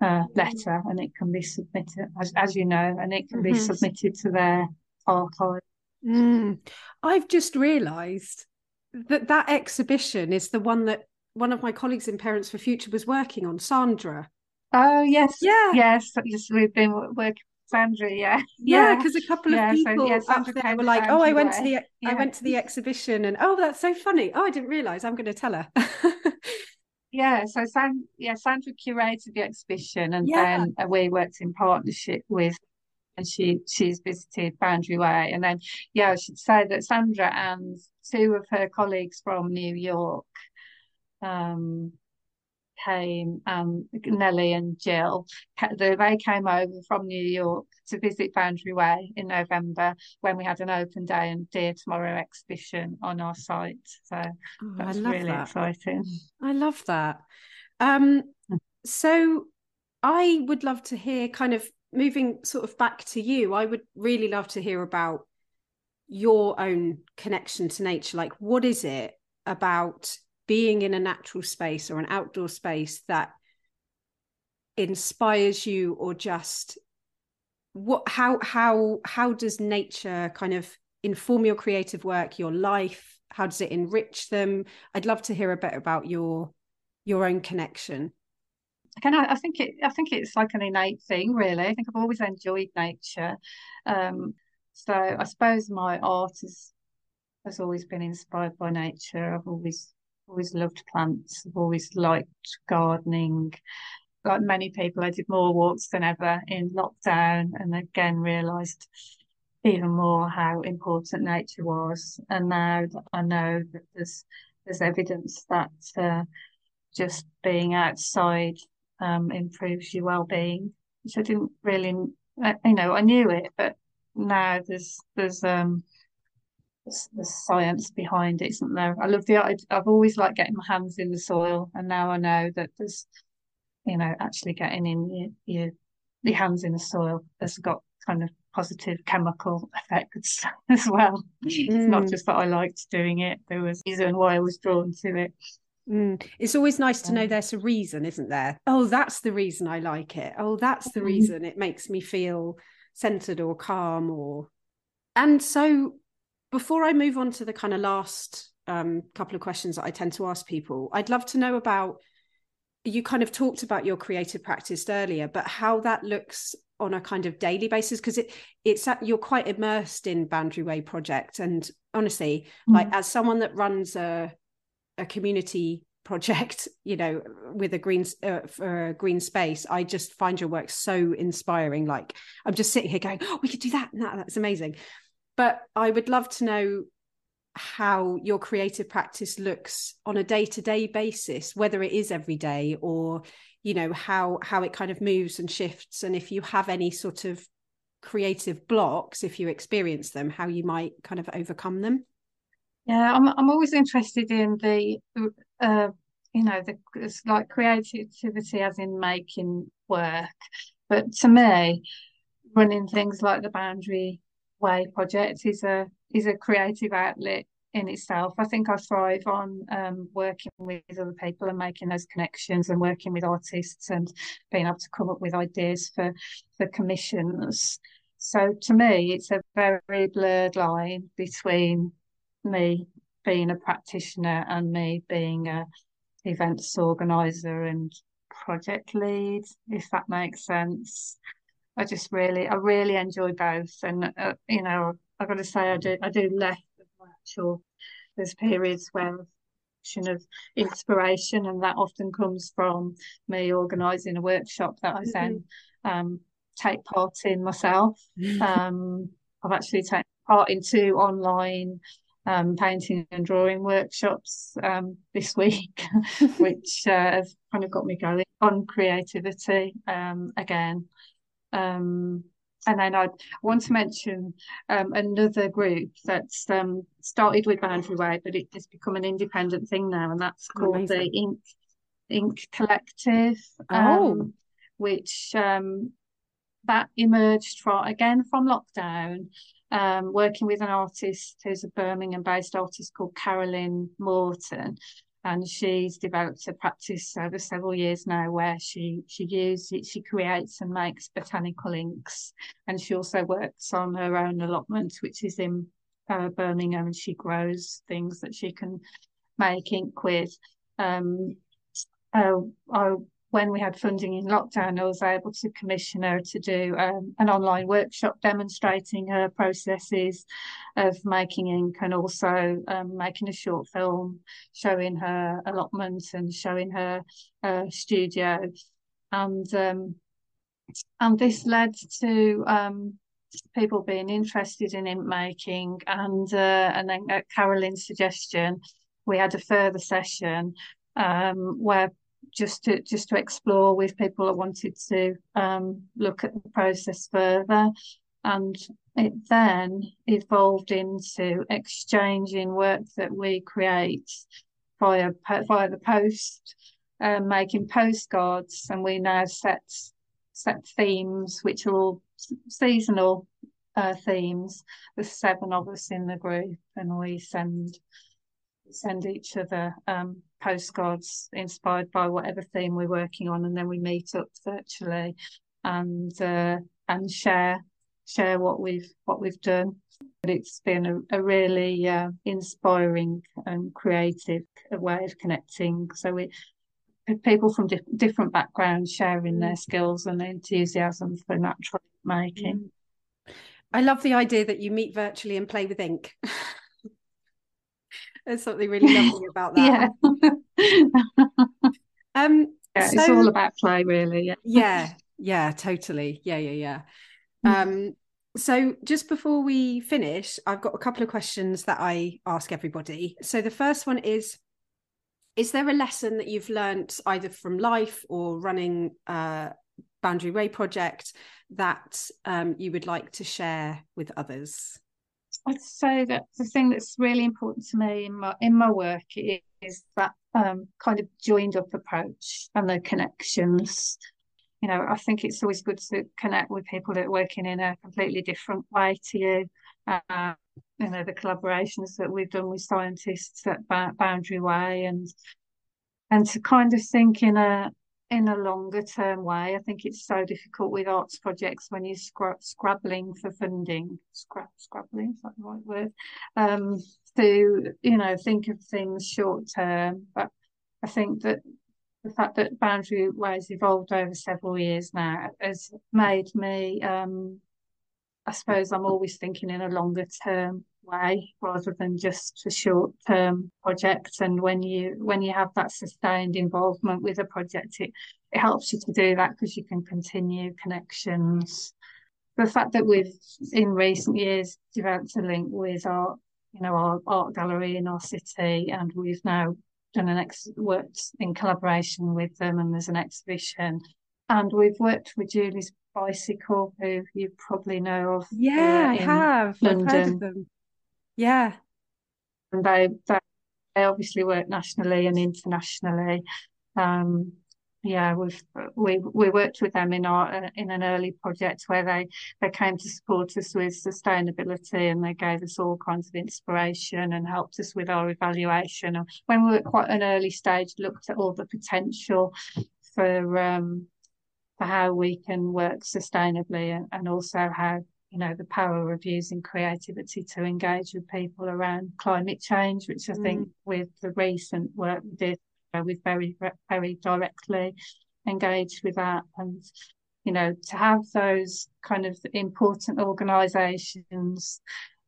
uh, letter and it can be submitted as, as you know and it can mm-hmm. be submitted to their archive. Mm. i've just realized that that exhibition is the one that one of my colleagues in parents for future was working on sandra. Oh yes. Yeah. Yes yes we've been working Sandra, yeah, yeah, because a couple of yeah, people so, yeah, up there were like, "Oh, I went to the yeah. I went to the exhibition, and oh, that's so funny. Oh, I didn't realize. I'm going to tell her." yeah, so San, yeah, Sandra curated the exhibition, and then uh, we worked in partnership with, and she she's visited Boundary Way, and then yeah, I should say that Sandra and two of her colleagues from New York, um, came, um, Nellie and Jill, they came over from New York to visit Boundary Way in November when we had an open day and Dear Tomorrow exhibition on our site. So oh, that's really that. exciting. I love that. Um, so I would love to hear kind of moving sort of back to you. I would really love to hear about your own connection to nature. Like, what is it about being in a natural space or an outdoor space that inspires you or just what how how how does nature kind of inform your creative work your life? How does it enrich them? I'd love to hear a bit about your your own connection. Can I, I think it I think it's like an innate thing really. I think I've always enjoyed nature. Um, so I suppose my art has has always been inspired by nature. I've always always loved plants. I've always liked gardening. Like many people, I did more walks than ever in lockdown, and again realised even more how important nature was. And now I know that there's there's evidence that uh, just being outside um, improves your well-being, which I didn't really, uh, you know, I knew it, but now there's there's um the science behind it, isn't there? I love the I've always liked getting my hands in the soil, and now I know that there's, you know, actually getting in your your, your hands in the soil has got kind of positive chemical effects as well. Mm. It's not mm. just that I liked doing it; there was a reason why I was drawn to it. Mm. It's always nice to know there's a reason, isn't there? Oh, that's the reason I like it. Oh, that's the mm. reason it makes me feel centered or calm or. And so before I move on to the kind of last um, couple of questions that I tend to ask people, I'd love to know about you kind of talked about your creative practice earlier, but how that looks on a kind of daily basis because it it's you're quite immersed in Boundary Way project and honestly, mm. like as someone that runs a a community project you know with a green uh, for a green space i just find your work so inspiring like i'm just sitting here going oh we could do that and that that's amazing but I would love to know how your creative practice looks on a day-to-day basis, whether it is every day or you know how how it kind of moves and shifts, and if you have any sort of creative blocks, if you experience them, how you might kind of overcome them. Yeah, I'm I'm always interested in the uh, you know the it's like creativity as in making work, but to me, running things like the boundary Way project is a is a creative outlet in itself. I think I thrive on um, working with other people and making those connections and working with artists and being able to come up with ideas for for commissions. So to me, it's a very blurred line between me being a practitioner and me being a events organizer and project lead, if that makes sense. I just really, I really enjoy both, and uh, you know, I've got to say, I do, I do less of my actual. There's periods where of inspiration, and that often comes from me organising a workshop that I mm-hmm. then um, take part in myself. Um, I've actually taken part in two online um, painting and drawing workshops um, this week, which uh, has kind of got me going on creativity um, again. Um, and then I want to mention um, another group that's um, started with Boundary Way, but it has become an independent thing now, and that's called Amazing. the Ink Ink Collective. Oh. which that emerged from again from lockdown um, working with an artist who's a Birmingham based artist called Carolyn Morton. And she's developed a practice over several years now where she, she uses, she creates and makes botanical inks. And she also works on her own allotment, which is in uh, Birmingham, and she grows things that she can make ink with. Um, uh, I when we had funding in lockdown, I was able to commission her to do um, an online workshop demonstrating her processes of making ink and also um, making a short film showing her allotment and showing her uh, studio. And um, and this led to um, people being interested in ink making, and uh, and then at Carolyn's suggestion, we had a further session um, where just to just to explore with people that wanted to um, look at the process further, and it then evolved into exchanging work that we create via via the post, um, making postcards, and we now set set themes which are all seasonal uh, themes. There's seven of us in the group, and we send send each other um, postcards inspired by whatever theme we're working on, and then we meet up virtually and uh, and share share what we've what we've done. But it's been a, a really uh, inspiring and creative way of connecting. So we people from di- different backgrounds sharing their skills and enthusiasm for natural making. I love the idea that you meet virtually and play with ink. There's something really lovely about that. Yeah. um, yeah, so, it's all about play, really. Yeah. Yeah. Yeah. Totally. Yeah. Yeah. Yeah. Mm. Um, so just before we finish, I've got a couple of questions that I ask everybody. So the first one is is there a lesson that you've learnt either from life or running a boundary way project that um, you would like to share with others I'd say that the thing that's really important to me in my in my work is, that um, kind of joined up approach and the connections. You know, I think it's always good to connect with people that are working in a completely different way to you. Uh, you know, the collaborations that we've done with scientists at Boundary Way and and to kind of think in a in a longer term way. I think it's so difficult with arts projects when you're scra- scrabbling for funding, scrap scrabbling, is that the right word? Um, to you know think of things short term, but I think that the fact that boundary ways evolved over several years now has made me. Um, I suppose I'm always thinking in a longer term way rather than just a short term project. And when you when you have that sustained involvement with a project it, it helps you to do that because you can continue connections. The fact that we've in recent years developed a link with our you know our art gallery in our city and we've now done an ex worked in collaboration with them and there's an exhibition. And we've worked with Julie's bicycle who you probably know of uh, yeah i have. London yeah. And they, they, they obviously work nationally and internationally. Um, yeah, we've we we worked with them in our uh, in an early project where they they came to support us with sustainability and they gave us all kinds of inspiration and helped us with our evaluation. When we were at quite an early stage, looked at all the potential for um, for how we can work sustainably and, and also how you know, the power of using creativity to engage with people around climate change, which I mm. think with the recent work we did, uh, we've very, very directly engaged with that. And, you know, to have those kind of important organisations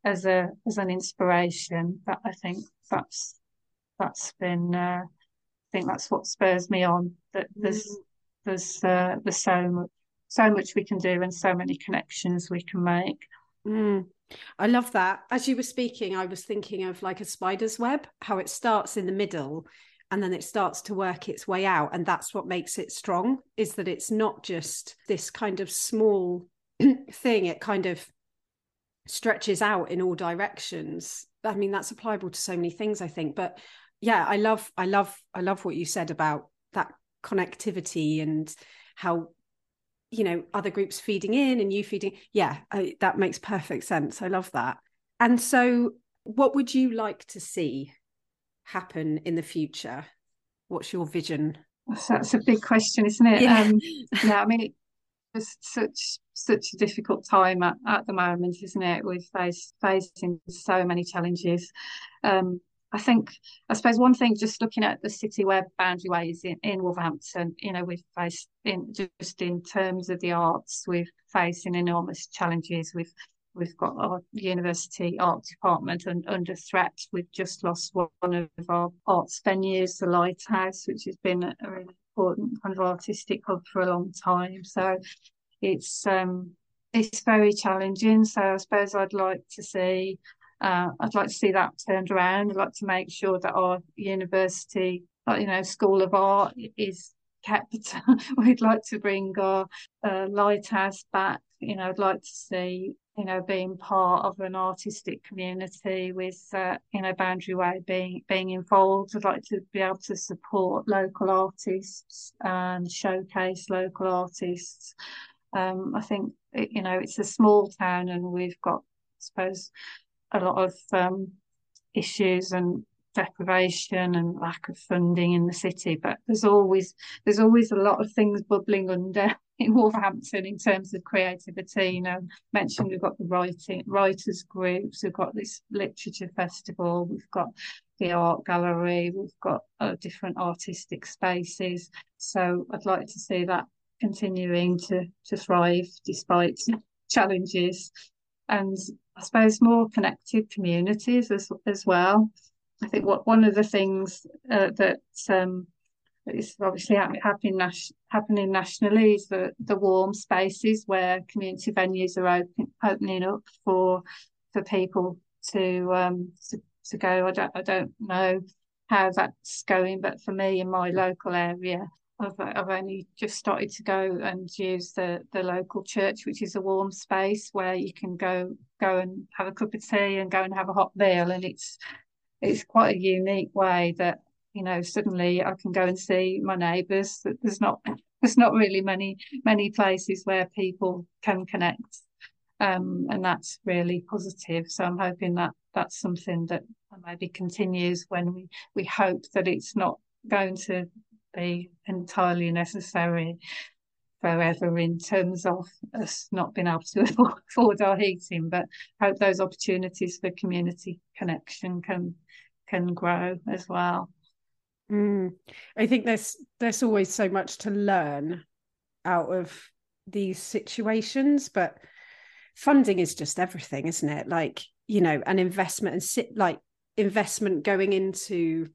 as a as an inspiration, that I think that's that's been uh, I think that's what spurs me on. That there's mm. there's uh, there's so much so much we can do and so many connections we can make. Mm. I love that. As you were speaking, I was thinking of like a spider's web, how it starts in the middle and then it starts to work its way out. And that's what makes it strong, is that it's not just this kind of small thing, it kind of stretches out in all directions. I mean, that's applicable to so many things, I think. But yeah, I love, I love, I love what you said about that connectivity and how you know other groups feeding in and you feeding yeah I, that makes perfect sense. I love that. And so what would you like to see happen in the future? What's your vision? That's, a big question isn't it? Yeah, um, yeah i mean it's such such a difficult time at, at the moment isn't it with face, facing so many challenges. Um, I think, I suppose one thing, just looking at the city web boundary ways in, in Wolverhampton, you know, we've faced in just in terms of the arts, we're facing enormous challenges. We've we've got our university art department and under threat. We've just lost one of our arts venues, the Lighthouse, which has been a really important kind of artistic hub for a long time. So it's um it's very challenging. So I suppose I'd like to see uh, I'd like to see that turned around. I'd like to make sure that our university, you know, School of Art is kept. We'd like to bring our uh, lighthouse back. You know, I'd like to see, you know, being part of an artistic community with, uh, you know, Boundary Way being being involved. I'd like to be able to support local artists and showcase local artists. Um, I think, you know, it's a small town and we've got, I suppose, a lot of um, issues and deprivation and lack of funding in the city. But there's always there's always a lot of things bubbling under in Wolverhampton in terms of creativity. You know, mentioned we've got the writing writers groups, we've got this literature festival, we've got the art gallery, we've got uh, different artistic spaces. So I'd like to see that continuing to to thrive despite challenges. And I suppose more connected communities as as well. I think what one of the things uh, that um, is obviously happening happening nationally is the the warm spaces where community venues are open, opening up for for people to um to, to go. I don't I don't know how that's going, but for me in my local area, I've, I've only just started to go and use the, the local church, which is a warm space where you can go go and have a cup of tea and go and have a hot meal, and it's it's quite a unique way that you know suddenly I can go and see my neighbours. There's not there's not really many many places where people can connect, um, and that's really positive. So I'm hoping that that's something that maybe continues when we we hope that it's not going to be entirely necessary forever in terms of us not being able to afford our heating, but hope those opportunities for community connection can can grow as well. Mm. I think there's there's always so much to learn out of these situations, but funding is just everything, isn't it? Like you know, an investment and sit like investment going into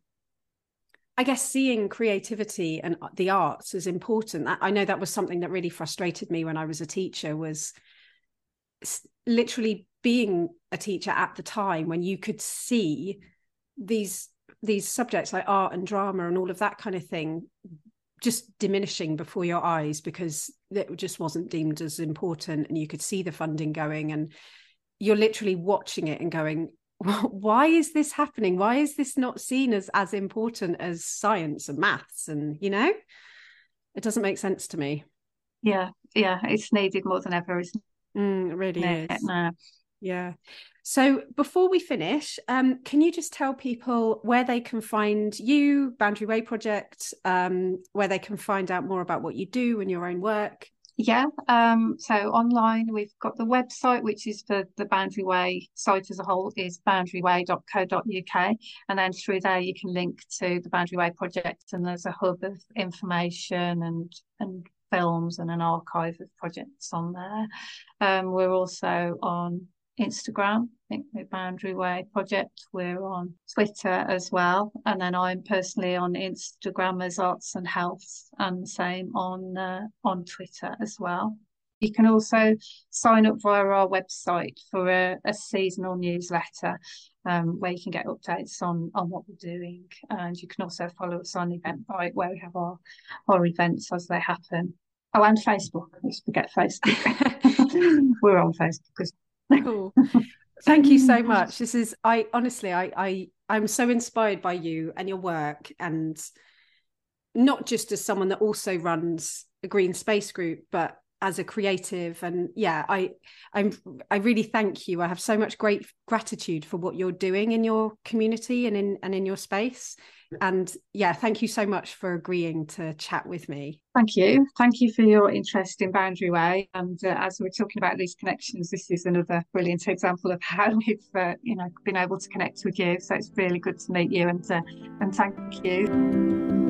I guess seeing creativity and uh, the arts is important. I know that was something that really frustrated me when I was a teacher was literally being a teacher at the time when you could see these these subjects like art and drama and all of that kind of thing just diminishing before your eyes because it just wasn't deemed as important and you could see the funding going and you're literally watching it and going why is this happening? Why is this not seen as as important as science and maths and you know? It doesn't make sense to me. Yeah yeah it's needed more than ever isn't it, mm, it really is. Yeah. So before we finish um, can you just tell people where they can find you boundary way project um, where they can find out more about what you do and your own work yeah, um, so online we've got the website, which is for the Boundary Way site as a whole, is boundaryway.co.uk. And then through there you can link to the Boundary Way project, and there's a hub of information and and films and an archive of projects on there. Um, we're also on Instagram. Think the Boundary Way Project. We're on Twitter as well, and then I'm personally on Instagram as Arts and Health, and the same on uh, on Twitter as well. You can also sign up via our website for a, a seasonal newsletter um, where you can get updates on on what we're doing, and you can also follow us on Eventbrite where we have our our events as they happen. Oh, and Facebook. Let's forget Facebook. we're on Facebook. Cool. Thank you so mm. much. This is I honestly I I I'm so inspired by you and your work and not just as someone that also runs a green space group but as a creative. And yeah i i'm i really thank you. I have so much great gratitude for what you're doing in your community and in and in your space and yeah thank you so much for agreeing to chat with me. Thank you. Thank you for your interest in boundary way. And uh, as we're talking about these connections this is another brilliant example of how we've uh, you know been able to connect with you. So it's really good to meet you and uh, and thank you